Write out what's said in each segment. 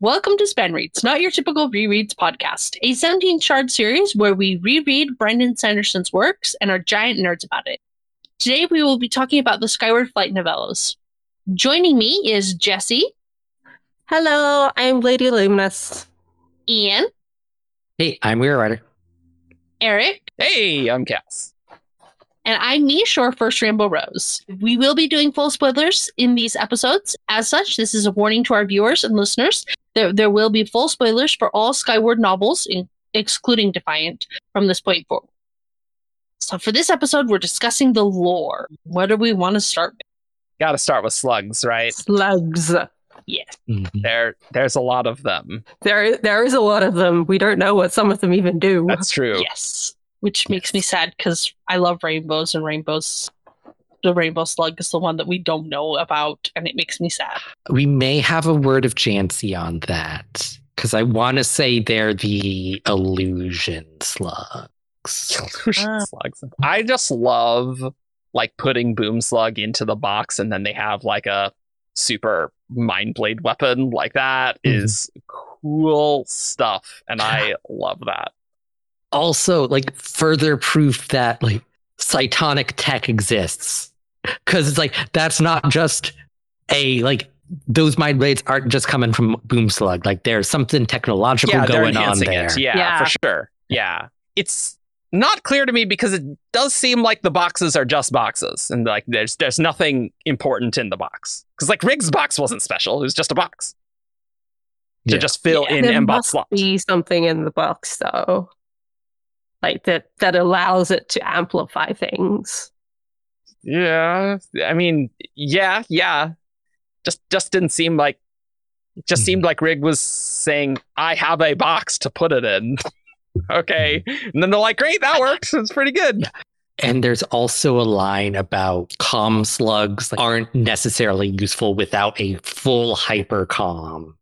Welcome to Span Reads, not your typical rereads podcast, a 17 shard series where we reread Brandon Sanderson's works and are giant nerds about it. Today we will be talking about the Skyward Flight novellas. Joining me is Jessie. Hello, I'm Lady Lameness. Ian. Hey, I'm Weir Rider. Eric. Hey, I'm Cass. And I'm Mish, or First Rainbow Rose. We will be doing full spoilers in these episodes. As such, this is a warning to our viewers and listeners. There, there will be full spoilers for all Skyward novels, in, excluding Defiant, from this point forward. So for this episode, we're discussing the lore. What do we want to start with? Got to start with slugs, right? Slugs. Yes. Mhm. There, there's a lot of them. There, there is a lot of them. We don't know what some of them even do. That's true. Yes. Which makes me sad because I love rainbows and rainbows. The rainbow slug is the one that we don't know about, and it makes me sad. We may have a word of Janci on that because I want to say they're the illusion slugs. Ah. slugs. I just love like putting Boom Slug into the box, and then they have like a super mind blade weapon. Like that Mhm. is cool stuff, and I love that. Also, like further proof that like cytonic tech exists because it's like that's not just a like those mind blades aren't just coming from Boom Slug. Like there's something technological yeah, going on there. it. Yeah, Yeah. for sure. Yeah, it's not clear to me because it does seem like the boxes are just boxes, and like there's there's nothing important in the box. Because like Rig's box wasn't special; it was just a box to Yeah. just fill in there M-Bot must slots. be something in the box though, like that that allows it to amplify things. Yeah, I mean, yeah, yeah. Just just didn't seem like. It just seemed like Rig was saying, "I have a box to put it in." okay, and then they're like, "Great, that works. It's pretty good." Yeah. And there's also a line about calm slugs aren't necessarily useful without a full hypercomm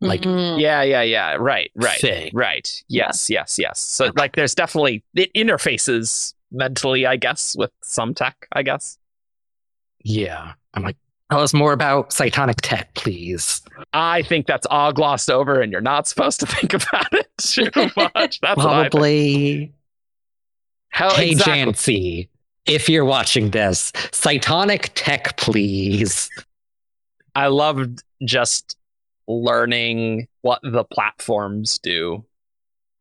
Like- Mhm. Yeah, yeah, yeah. Right, right, thing. right. Yes, yes, yes. So like, there's definitely it interfaces mentally, I guess, with some tech. I guess. Yeah. I'm like, tell us more about cytonic tech, please. I think that's all glossed over, and you're not supposed to think about it too much. That's what I think. Probably. Hell, hey, exactly. Janci, if you're watching this, cytonic tech, please. I loved just learning what the platforms do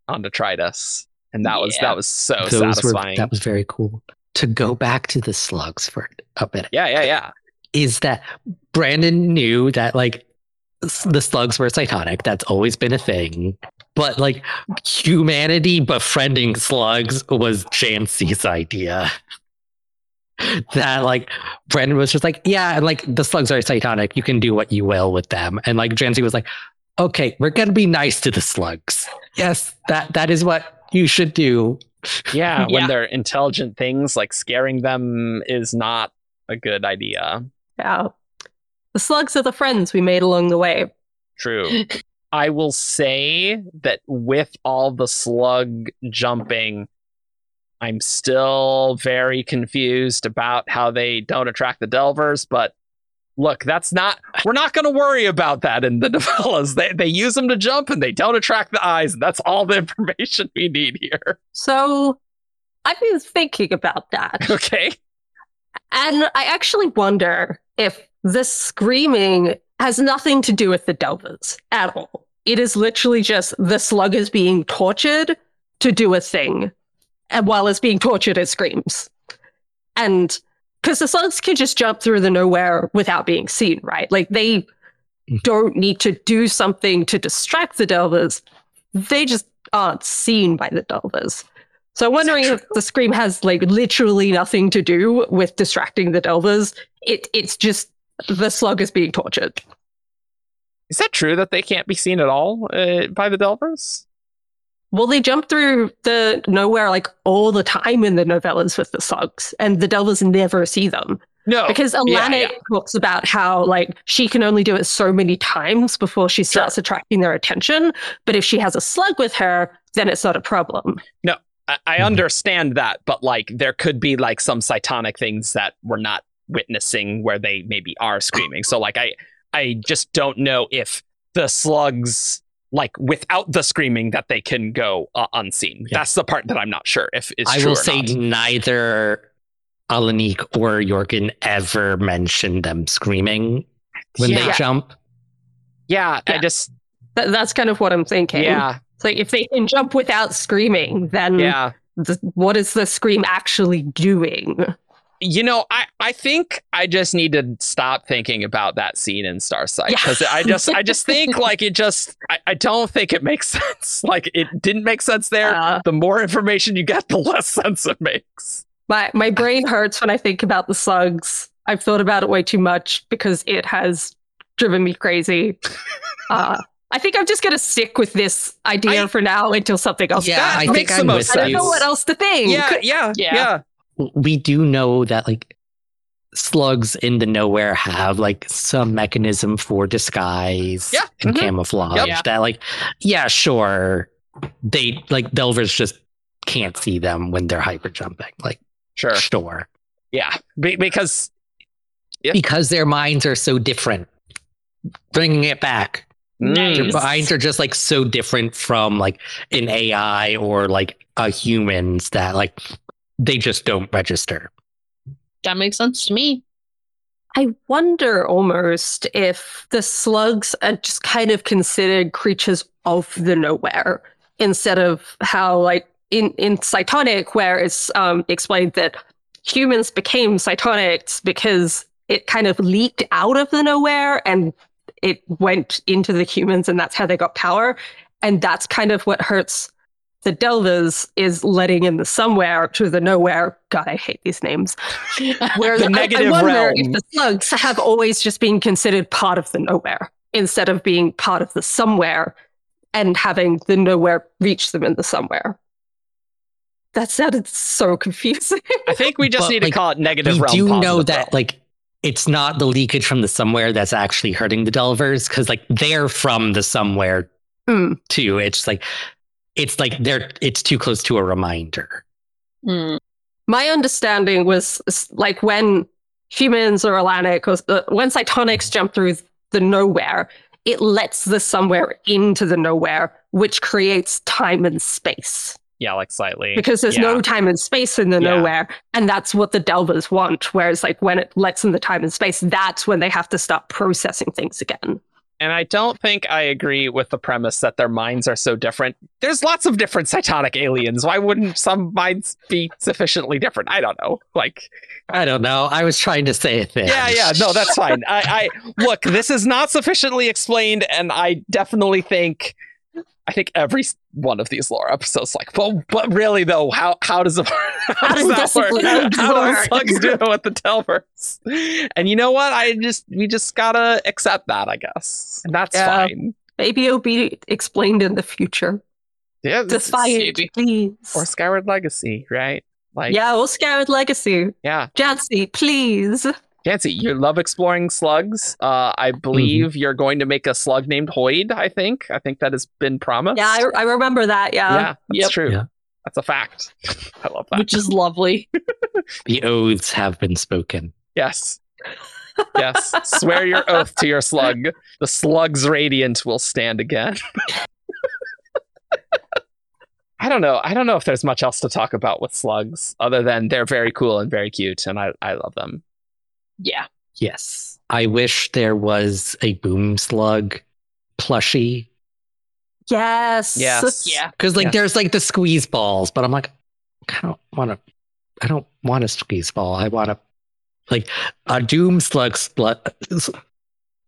on Detritus. And that was that was so Those were, satisfying. that was very cool. To go back to the slugs for a minute, yeah, yeah, yeah. is that Brandon knew that like the slugs were cytonic. That's always been a thing. But like humanity befriending slugs was Janci's idea. that like Brandon was just like, yeah, and like the slugs are cytonic. You can do what you will with them. And like Jancy was like, okay, we're gonna be nice to the slugs. Yes, that that is what you should do. Yeah, when Yeah. they're intelligent things, like scaring them is not a good idea. Yeah, the slugs are the friends we made along the way. True. I will say that with all the slug jumping, I'm still very confused about how they don't attract the Delvers, but look, that's not we're not gonna worry about that in the novellas. They they use them to jump and they don't attract the eyes, and that's all the information we need here. So I've been thinking about that. Okay. And I actually wonder if this screaming has nothing to do with the Delvers at all. It is literally just the slug is being tortured to do a thing, and while it's being tortured, it screams. And because the slugs can just jump through the nowhere without being seen, right? Like they Mhm. don't need to do something to distract the Delvers. They just aren't seen by the Delvers. So I'm wondering if the scream has like literally nothing to do with distracting the Delvers. It it's just the slug is being tortured. Is that true that they can't be seen at all uh, by the Delvers? Well, they jump through the nowhere like all the time in the novellas with the slugs, and the Delvers never see them. No. Because Oh, yeah, Alana yeah. talks about how like she can only do it so many times before she starts attracting their attention. But if she has a slug with her, then it's not a problem. I, I Mhm. understand that, but like there could be like some cytonic things that we're not witnessing where they maybe are screaming. So like I I just don't know if the slugs like without the screaming that they can go uh, unseen. Yeah. That's the part that I'm not sure if is I true will or say not. neither Alanik or Jorgen ever mentioned them screaming when they jump. Yeah, I just Th- that's kind of what I'm thinking. yeah, It's like if they can jump without screaming, then yeah. th- what is the scream actually doing? You know, I, I think I just need to stop thinking about that scene in Starsight Yeah. because I just I just think like it just I, I don't think it makes sense. Like it didn't make sense there. Uh, the more information you get, the less sense it makes. my my brain hurts when I think about the slugs. I've thought about it way too much because it has driven me crazy. Uh, I think I'm just gonna stick with this idea I- for now until something else. Yeah, comes. I That think makes I'm the most with I don't know what else to think. Yeah, yeah, Yeah. yeah. We do know that like slugs in the nowhere have like some mechanism for disguise Yeah, and mhm. camouflage Yep. that like yeah sure they like delvers just can't see them when they're hyper jumping like Sure. sure Yeah, Be- because Yep. because their minds are so different bringing it back Nice. their minds are just like so different from like an ai or like a humans that like they just don't register That makes sense to me. I wonder almost if the slugs are just kind of considered creatures of the nowhere instead of how, like, in, in Cytonic, where it's um, explained that humans became Cytonics because it kind of leaked out of the nowhere and it went into the humans, and that's how they got power. And that's kind of what hurts the Delvers is letting in the somewhere to the nowhere. God, I hate these names. Where The I- negative I, wonder realm. if the slugs have always just been considered part of the nowhere instead of being part of the somewhere and having the nowhere reach them in the somewhere. That sounded so confusing. I think we just But, need to call it negative we realm. do know positive that realm. like it's not the leakage from the somewhere that's actually hurting the delvers because like they're from the somewhere Hmm. too it's like it's like they're it's too close to a reminder Hmm. My understanding was like when humans or Atlantic or uh, when Cytonics jump through the nowhere, it lets the somewhere into the nowhere, which creates time and space. yeah, like slightly. because there's Yeah. no time and space in the Yeah. nowhere and that's what the delvers want whereas like when it lets in the time and space that's when they have to start processing things again And I don't think I agree with the premise that their minds are so different. There's lots of different cytonic aliens. Why wouldn't some minds be sufficiently different? I don't know. Like, i don't know i was trying to say a thing yeah, yeah, no, that's fine. I, I look, this is not sufficiently explained, and I definitely think, I think every one of these lore episodes, like, well, but really though, how how does it, how, does that work? How do slugs do with the Delvers? And you know what? I just we just gotta accept that, I guess, and that's Yeah. fine. maybe it'll be explained in the future Yeah, defiant please or Skyward Legacy, right? Like, yeah or Skyward legacy yeah. Janci please Janci, you love exploring slugs. Uh, I believe you're going to make a slug named Hoyd. I think. I think that has been promised. yeah I, I remember that yeah, yeah, that's Yep. true. Yeah. That's a fact. I love that. Which is lovely. the oaths have been spoken yes. Yes. Swear your oath to your slug. The slug's radiant will stand again. I don't know. I don't know if there's much else to talk about with slugs other than they're very cool and very cute, and I, I love them. Yeah. yes i wish there was a boom slug plushie yes Yes. Yeah. because like Yes. there's like the squeeze balls but i'm like i don't want to i don't want a squeeze ball i want to like a doom slug spl-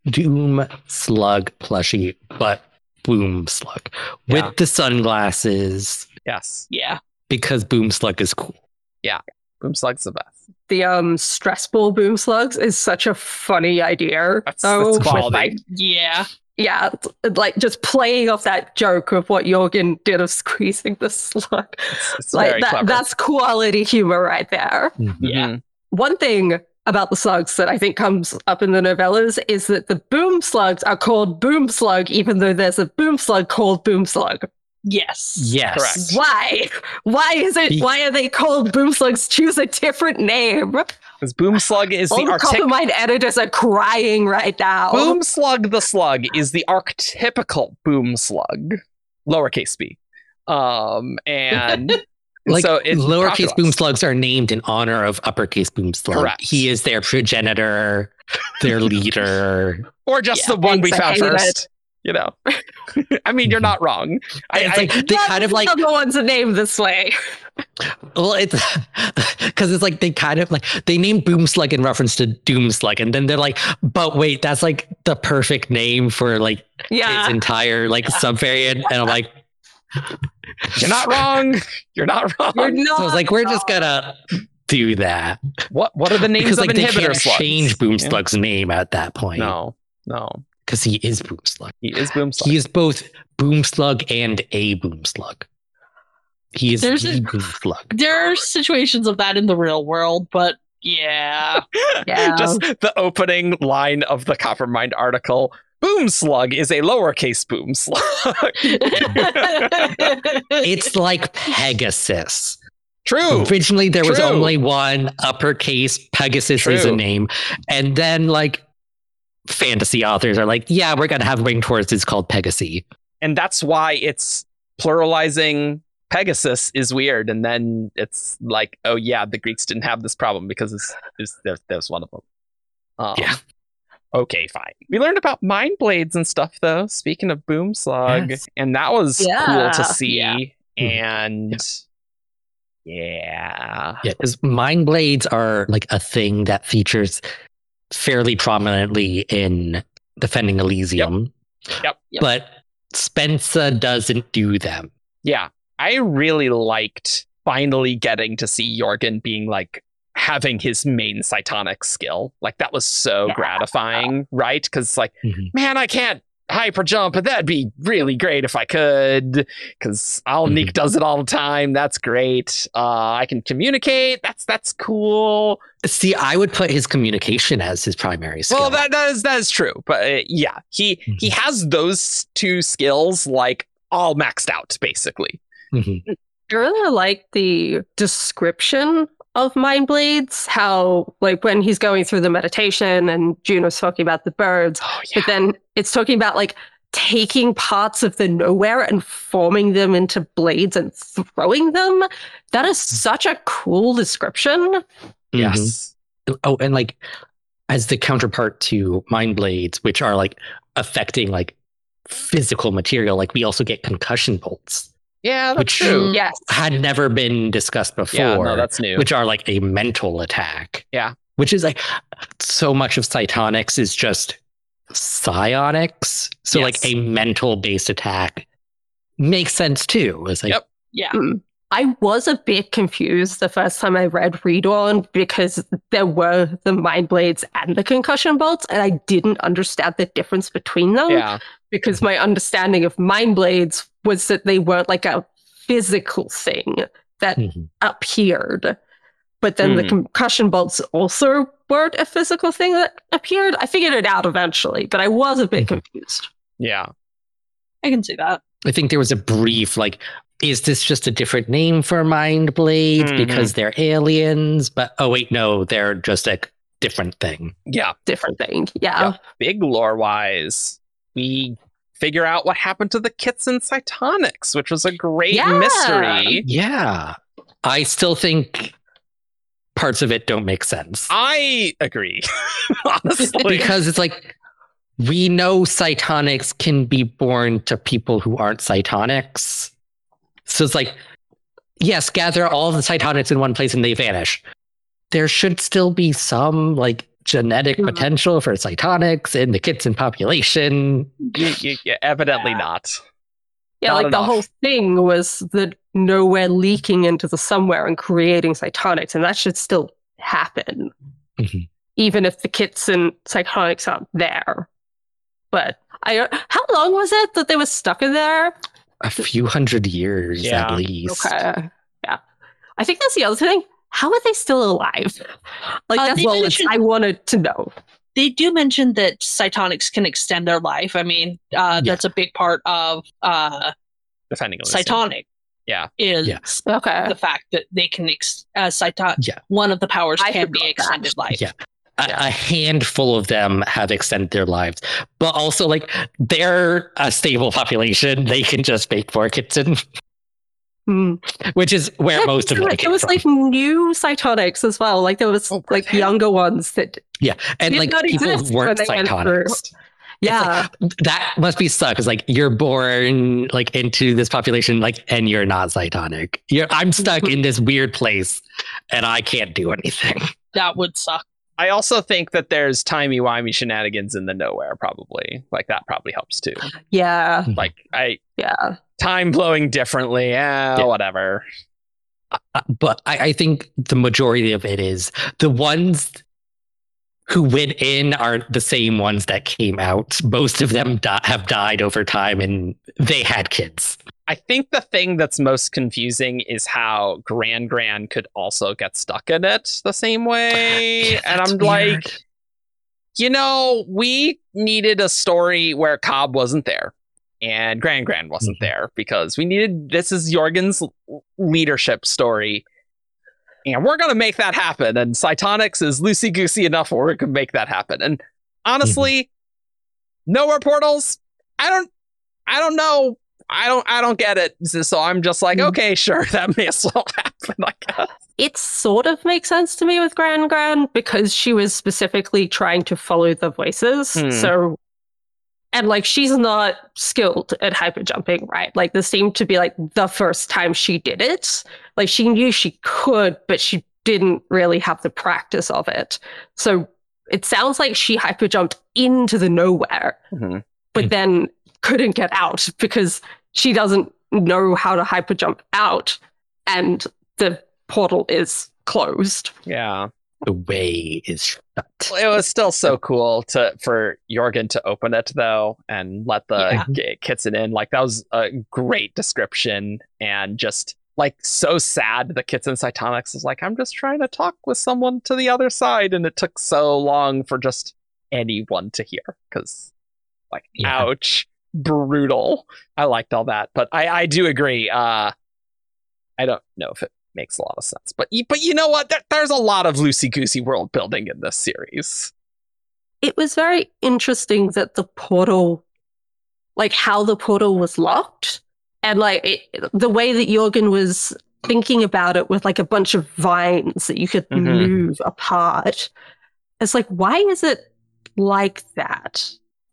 doom slug plushie but boom slug with Yeah. the sunglasses Yes. Yeah. because boom slug is cool Yeah. Boom slug's the best. The um stress ball boom slugs is such a funny idea That's- though, that's with, quality. like, Yeah. yeah, like just playing off that joke of what Jorgen did of squeezing the slug. It's, it's like very that, clever. that's quality humor right there. Yeah. Mhm. One thing about the slugs that I think comes up in the novellas is that the boom slugs are called boom slug, even though there's a boom slug called boom slug. Yes. Yes. Correct. Why? Why is it? Be- Why are they called boom slugs? Choose a different name. Because Boom Slug is All the the artic- Coppermind editors are crying right now. Boom Slug the Slug is the archetypical Boom Slug, lowercase b. Um, and Like so it's lowercase popularized. boom slugs are named in honor of uppercase boom slug. Correct. He is their progenitor, their leader. or just Yeah, the one we found hate it. first. You know, I mean, you're not wrong. I, it's I- like they kind of like the ones are named this way. well, it's because it's like they kind of like they named boom slug in reference to doom slug, and then they're like, but wait, that's like the perfect name for like Yeah. his entire like subvariant, and I'm like, you're not wrong. You're not wrong. You're not. so I was like, we're just gonna do that what What are the names because of like they inhibitor can't slugs? change boom Yeah. slug's name at that point. No, no, because he is boom slug. he is Boom Slug. He is both boom slug and a boom slug. He is There's the a- boom slug. There are situations of that in the real world, but yeah. Yeah. Just the opening line of the Coppermind article. Boom Slug is a lowercase boom slug. It's like Pegasus. True. Originally, there was only one uppercase. Pegasus is a name, and then like fantasy authors are like, yeah, we're gonna have winged horses It's called Pegasi. and that's why it's pluralizing Pegasus is weird. And then it's like, oh yeah, the Greeks didn't have this problem because it's, it's, there, there's one of them. Um, Yeah. Okay, fine. We learned about mind blades and stuff though. Speaking of Boom Slug, Yes. and that was cool to see. Yeah. And yeah. Yeah, because mind blades are like a thing that features fairly prominently in Defending Elysium. Yep. Yep. But Spensa doesn't do them. Yeah, I really liked finally getting to see Jorgen being like having his main cytonic skill. Like that was so Yeah. gratifying, right? Because like, Mhm. man, I can't hyper jump, but that'd be really great if I could. Because Alanik Mhm. does it all the time. That's great. Uh, I can communicate. That's that's cool. See, I would put his communication as his primary skill. Well, that that is that is true. But uh, yeah, he he has those two skills like all maxed out basically. Mhm. I really like the description of mind blades. How, like, when he's going through the meditation and Juno's talking about the birds, Oh but then it's talking about like taking parts of the nowhere and forming them into blades and throwing them. That is such a cool description. Mhm. Yes. Oh, and like as the counterpart to mind blades, which are like affecting like physical material, like we also get concussion bolts, Yeah, that's Which- true. Yes. had never been discussed before. Yeah, no, that's new. which are like a mental attack. Yeah. Which is like so much of Cytonics is just psionics. So like a mental based attack makes sense too. It's like Yep. Yeah. Mm. I was a bit confused the first time I read ReDawn because there were the mind blades and the concussion bolts, and I didn't understand the difference between them. yeah. Because my understanding of mind blades was that they weren't like a physical thing that Mhm. appeared. But then the Hmm. concussion bolts also weren't a physical thing that appeared. I figured it out eventually, but I was a bit Mhm. confused. Yeah. I can see that. I think there was a brief like, is this just a different name for mind blades Mhm. because they're aliens? But oh wait, no, they're just a different thing. Yeah. Different thing. Yeah. Yeah. Big lore wise, we figure out what happened to the kits in Cytonics, which was a great Yeah. mystery. Yeah. I still think parts of it don't make sense. I agree. Honestly. because it's like we know cytonics can be born to people who aren't cytonics. So it's like, yes, gather all the cytonics in one place and they vanish. There should still be some like genetic Mhm. potential for cytonics in the Kitsen population. Y- y- y- evidently not. Yeah, Not like enough. the whole thing was the nowhere leaking into the somewhere and creating cytonics, and that should still happen, Mhm. even if the kits and cytonics aren't there. But I, how long was it that they were stuck in there? A few hundred years Yeah. at least. Okay, yeah. I think that's the other thing. How are they still alive? Like Uh, that's they what mentioned- I wanted to know. They do mention that cytonics can extend their life. I mean, uh, Yeah. that's a big part of uh, defending Elysium. Cytonic. Yeah. Is Yeah. Okay. the fact that they can ex- uh, Cyton- Yeah. one of the powers I can be forgot that. extended life. Yeah. A, a handful of them have extended their lives, but also like they're a stable population. They can just make more kitsen, Hmm. which is where Yeah, most of so, them like, came There was from. like new cytonics as well. Like there was Oh, like okay. younger ones that yeah, and did like not people exist who weren't when they cytonics. yeah. that must be suck. It's like you're born like into this population, like, and you're not cytonic. You're I'm stuck in this weird place, and I can't do anything. That would suck. I also think that there's timey wimey shenanigans in the nowhere, probably. Like that probably helps too. yeah. Like I Yeah. time flowing differently. Eh, Yeah. whatever. Uh, but I, I think the majority of it is the ones who went in aren't the same ones that came out. Most of them di- have died over time, and they had kids. I think the thing that's most confusing is how Gran Gran could also get stuck in it the same way. Yeah, and I'm weird. like, you know, we needed a story where Cobb wasn't there and Gran Gran wasn't Mhm. there because we needed this is Jorgen's leadership story. And we're gonna make that happen. And Cytonics is loosey goosey enough where we can make that happen. And honestly, nowhere portals. I don't I don't know. I don't I don't get it. So I'm just like, Mm. okay, sure, that may as well happen. I guess. It sort of makes sense to me with Gran Gran because she was specifically trying to follow the voices. Hmm. So, and like she's not skilled at hyper jumping, right? Like this seemed to be like the first time she did it. Like she knew she could, but she didn't really have the practice of it. So it sounds like she hyper jumped into the nowhere, Mhm. but then couldn't get out because she doesn't know how to hyper jump out and the portal is closed. Yeah. The way is shut. It was still so cool to for Jorgen to open it though and let the Yeah. g- Kitsen in. Like that was a great description and just like so sad that Kitsen Cytonics is like, I'm just trying to talk with someone to the other side, and it took so long for just anyone to hear. Cause like Yeah. ouch. Brutal. I liked all that. But I, I do agree. Uh I don't know if it makes a lot of sense. But but you know what? There, there's a lot of loosey goosey world building in this series. It was very interesting that the portal, like how the portal was locked, and like it, the way that Jorgen was thinking about it with like a bunch of vines that you could Mhm. move apart. It's like, why is it like that?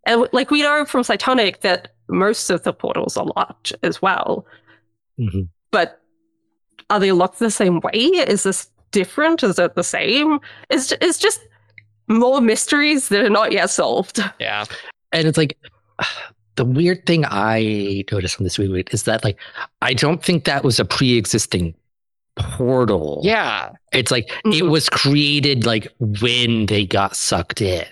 And like we know from Cytonic that most of the portals are locked as well. Mhm. But are they locked the same way? Is this different? Is it the same? It's, it's just more mysteries that are not yet solved. Yeah. And it's like the weird thing I noticed on this movie is that like I don't think that was a pre-existing portal. Yeah. It's like it Mhm. was created like when they got sucked in.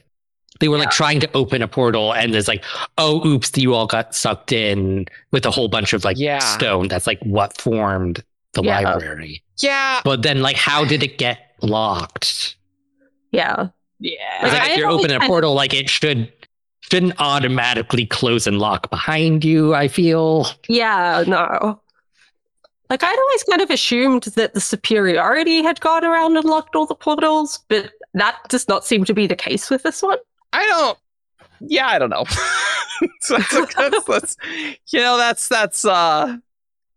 They were like trying to open a portal and there's like, oh oops, you all got sucked in with a whole bunch of like Yeah. stone. That's like what formed the Yeah. library. Yeah. But then like how did it get locked? Yeah. Yeah. It's Like, like I if you're opening a portal, like it should shouldn't automatically close and lock behind you, I feel. Yeah, no. Like I'd always kind of assumed that the superiority had gone around and locked all the portals, but that does not seem to be the case with this one. I don't. Yeah, I don't know. so that's, that's, that's, you know, that's that's. uh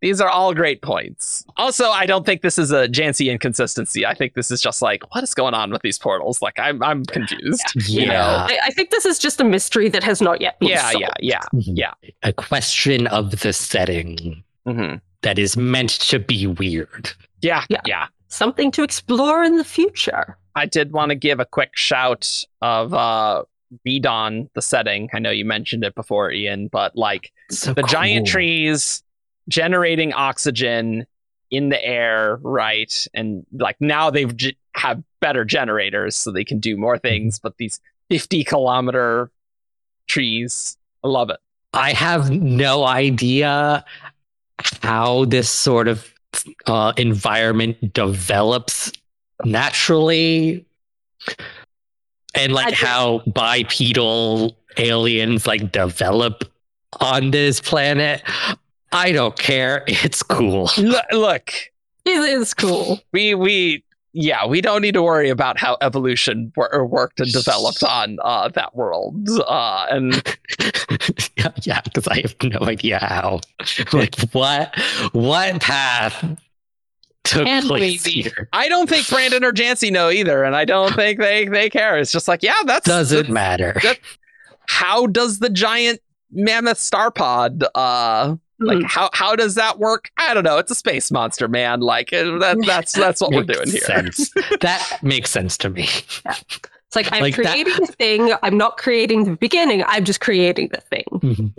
These are all great points. Also, I don't think this is a Janci inconsistency. I think this is just like, what is going on with these portals? Like, I'm I'm confused. You know? Yeah. I, I think this is just a mystery that has not yet been Yeah, solved. yeah, yeah. Yeah. A question of the setting hmm that is meant to be weird. Yeah, Yeah. yeah. Something to explore in the future. I did want to give a quick shout of uh ReDawn, the setting. I know you mentioned it before, Ian, but like So the giant trees generating oxygen in the air, right? And like now they've have better generators, so they can do more things. But these fifty kilometer trees, I love it. I have no idea how this sort of uh, environment develops naturally and like just- how bipedal aliens like develop on this planet I don't care. It's cool. Look, look, It is cool. we we yeah, we don't need to worry about how evolution wor- worked and developed on uh, that world. Uh, and yeah, yeah, because I have no idea how. Like what what path took Hand place wavy. here? I don't think Brandon or Janci know either, and I don't think they they care. It's just like, yeah, that's Doesn't that's- matter. that- How does the giant mammoth star pod uh like Hmm. how how does that work? I don't know. It's a space monster, man. Like uh, that that's that's what we're doing here. sense. that makes sense to me. It's like I'm Like that- creating a thing. I'm not creating the beginning. I'm just creating the thing. Mhm.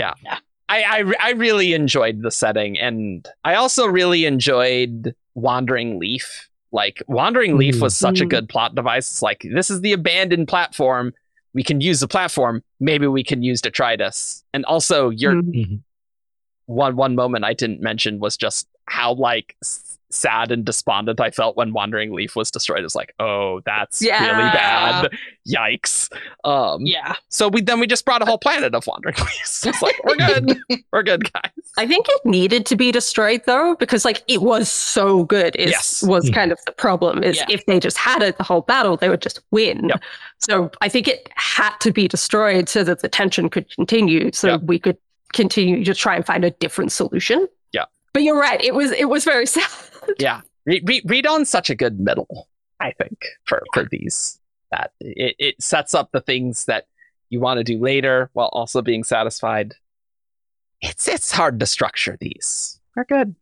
I, I I really enjoyed the setting, and I also really enjoyed Wandering Leaf. Like Wandering Leaf was such a Mhm. good plot device. It's like this is the abandoned platform. We can use the platform. Maybe we can use Detritus. And also, your Mm. Mhm. one one moment I didn't mention was just how like sad and despondent I felt when Wandering Leaf was destroyed. It's like, oh, that's really bad. Yikes. Um, Yeah. So we then we just brought a whole planet of Wandering Leaves. It's like we're good. we're good, guys. I think it needed to be destroyed though, because like it was so good. Is Yes. was Mhm. kind of the problem. Is Yeah. if they just had it the whole battle, they would just win. Yep. So I think it had to be destroyed so that the tension could continue, so Yep. we could continue to try and find a different solution. Yeah. But you're right. It was it was very sad. Yeah. Re- Re- ReDawn's such a good middle i think for for these that it, it sets up the things that you want to do later while also being satisfied. It's it's hard to structure these. They're good.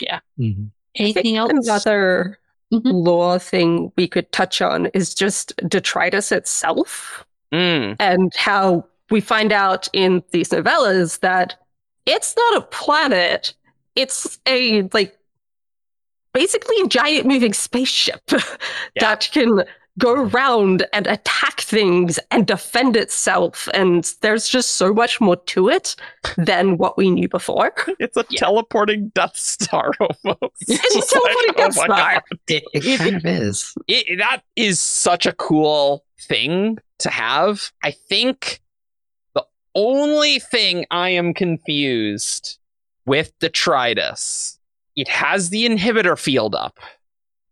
Yeah. I think Anything else? Another Mhm. law thing we could touch on is just detritus itself. mm, and how we find out in these novellas that it's not a planet. It's a like basically a giant moving spaceship that can go around and attack things and defend itself and there's just so much more to it than what we knew before it's a Yeah. teleporting death star almost It's a It's teleporting Death oh my Star. God. It, it kind of is. it, that is such a cool thing to have. I think the only thing I am confused with Detritus, it has the inhibitor field up,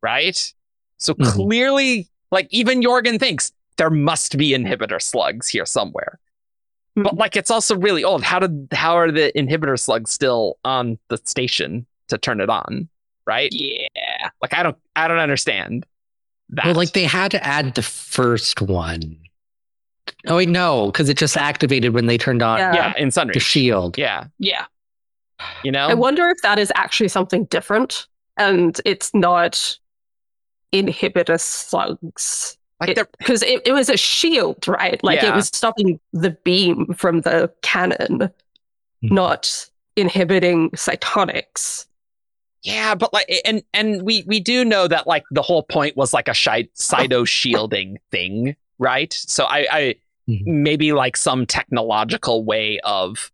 right? So Mhm. clearly, like even Jorgen thinks there must be inhibitor slugs here somewhere. But like it's also really old. How did how are the inhibitor slugs still on the station to turn it on? Right? yeah. Like I don't I don't understand that. Well, like they had to add the first one. Oh wait, no, because it just activated when they turned on Yeah. yeah, in Sunreach. the shield. Yeah, Yeah. You know. I wonder if that is actually something different and it's not inhibitor slugs. like they're Because it, it was a shield, right? Like Yeah. it was stopping the beam from the cannon, Mhm. not inhibiting cytonics. yeah, but like and and we we do know that like the whole point was like a shi- cyto shielding thing, right? So I I Mhm. maybe like some technological way of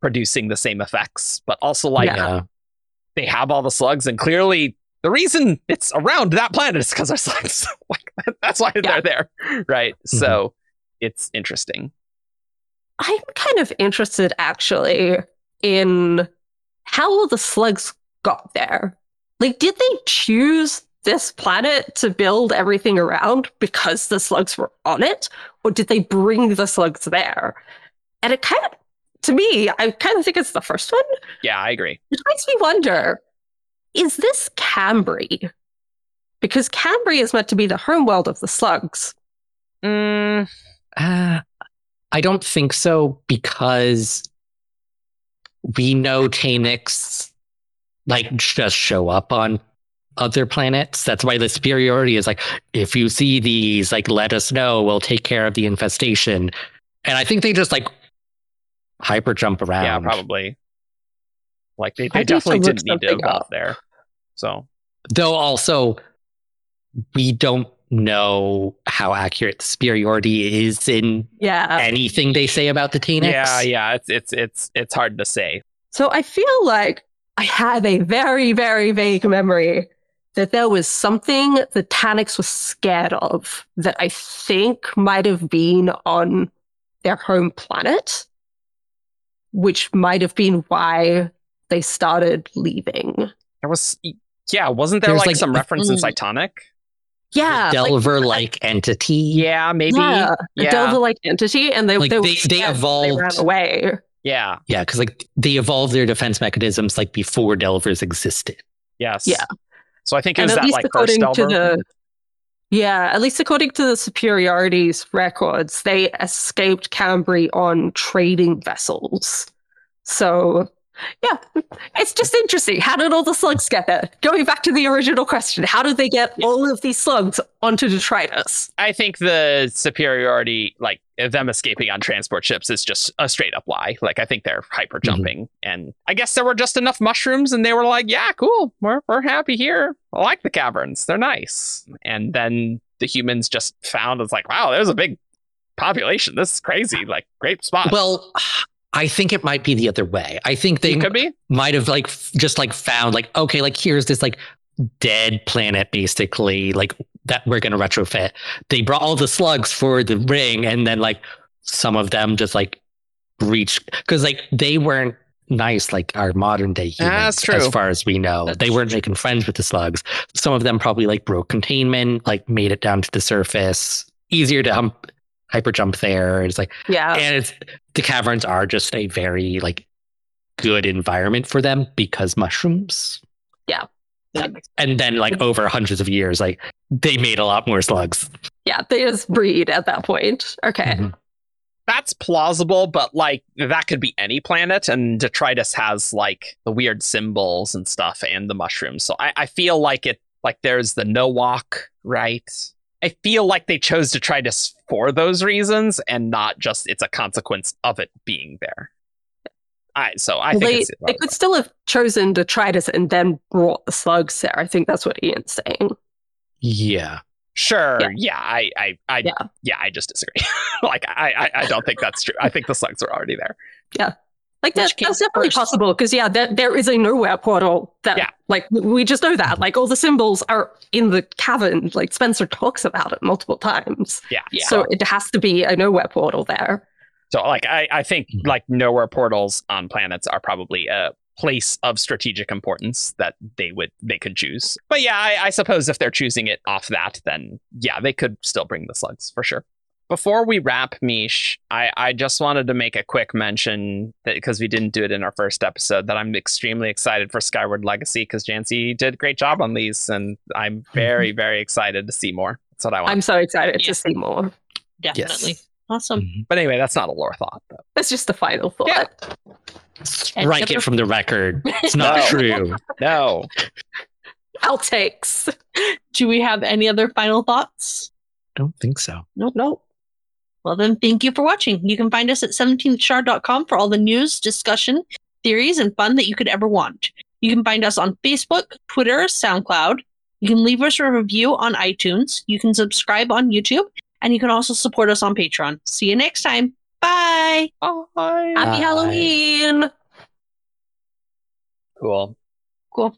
producing the same effects, but also like yeah. they have all the slugs and clearly the reason it's around that planet is because there's slugs. like that's why Yeah. they're there, right? Mm-hmm. So it's interesting. I'm kind of interested actually in how the slugs got there. Like, did they choose this planet to build everything around because the slugs were on it? Or did they bring the slugs there? And it kind of, to me, I kind of think it's the first one. Yeah, I agree. It makes me wonder is this Cambry? Because Cambry is meant to be the homeworld of the slugs. Mm, Uh, I don't think so because we know taynix like just show up on other planets. That's why the superiority is like, if you see these, like let us know. We'll take care of the infestation. And I think they just like hyper jump around. yeah, probably. Like they, they definitely didn't need to something evolve up. there. So Though also, we don't know how accurate the superiority is in Yeah. anything they say about the taynix. yeah, yeah, it's it's it's it's hard to say. So I feel like I have a very, very vague memory that there was something the taynix was scared of that I think might have been on their home planet which might have been why they started leaving. There was, yeah, wasn't there like, like, some reference in. Cytonic? Yeah, Delver like entity. Yeah, maybe. yeah, Yeah. Delver-like entity, and they Like, they, were they- they scared, evolved- ran away. Yeah. Yeah, because like they evolved their defense mechanisms like before Delvers existed. Yes. Yeah. So I think it And was that like first according to Delver. the yeah, at least according to the superiorities records, they escaped Cambry on trading vessels. So yeah, it's just interesting. How did all the slugs get there? Going back to the original question, how did they get all of these slugs onto detritus? I think the superiority, like them escaping on transport ships, is just a straight up lie. Like I think they're hyper mm-hmm. jumping, and I guess there were just enough mushrooms, and they were like, "Yeah, cool, we're we're happy here. I like the caverns; they're nice." And then the humans just found it's like, "Wow, there's a big population. This is crazy. Like great spot." Well, I think it might be the other way. I think they could be. might have like just like found like okay, like here's this like dead planet basically like that we're gonna retrofit. They brought all the slugs for the ring, and then like some of them just like reached because like they weren't nice like our modern day ah, humans as far as we know. That's they weren't making friends with the slugs. Some of them probably like broke containment, like made it down to the surface. Easier to hump, hyper jump there. It's like Yeah. and it's the caverns are just a very like good environment for them because mushrooms Yeah. and then like over hundreds of years like they made a lot more slugs Yeah, they just breed at that point. Okay. Mhm. That's plausible, but like that could be any planet, and detritus has like the weird symbols and stuff, and the mushrooms. So I, I feel like it, like there's the no walk, right? I feel like they chose detritus for those reasons, and not just it's a consequence of it being there. I so I Well, think they, it's they could still have chosen detritus and then brought the slugs there. I think that's what Ian's saying. yeah sure, Yeah. yeah. I I I Yeah. yeah, I just disagree. like I, I I don't think that's true. I think the slugs are already there. Yeah. Like that, that's definitely first? possible because yeah, there, there is a nowhere portal that Yeah. Like we just know that like all the symbols are in the cavern. Like Spensa talks about it multiple times, Yeah. so it has to be a nowhere portal there. So like I, I think Mhm. like nowhere portals on planets are probably a place of strategic importance that they would they could choose. But yeah, I, I suppose if they're choosing it off that, then yeah, they could still bring the slugs for sure. Before we wrap, Mish, I, I just wanted to make a quick mention that because we didn't do it in our first episode, that I'm extremely excited for Skyward Legacy because Janci did a great job on these, and I'm very, very excited to see more. That's what I want. I'm so excited Yeah. to see more. Definitely. yes Awesome. Mhm. but anyway, that's not a lore thought though. That's just a final thought. Yeah. strike it from the record it's not No. true No. Outtakes. Do we have any other final thoughts? don't think so Nope. Nope. Well, then, thank you for watching. You can find us at 17thshard.com for all the news, discussion, theories, and fun that you could ever want. You can find us on Facebook, Twitter, SoundCloud. You can leave us a review on iTunes. You can subscribe on YouTube. And you can also support us on Patreon. See you next time. Bye. Bye. Happy Bye. Halloween. Cool. Cool.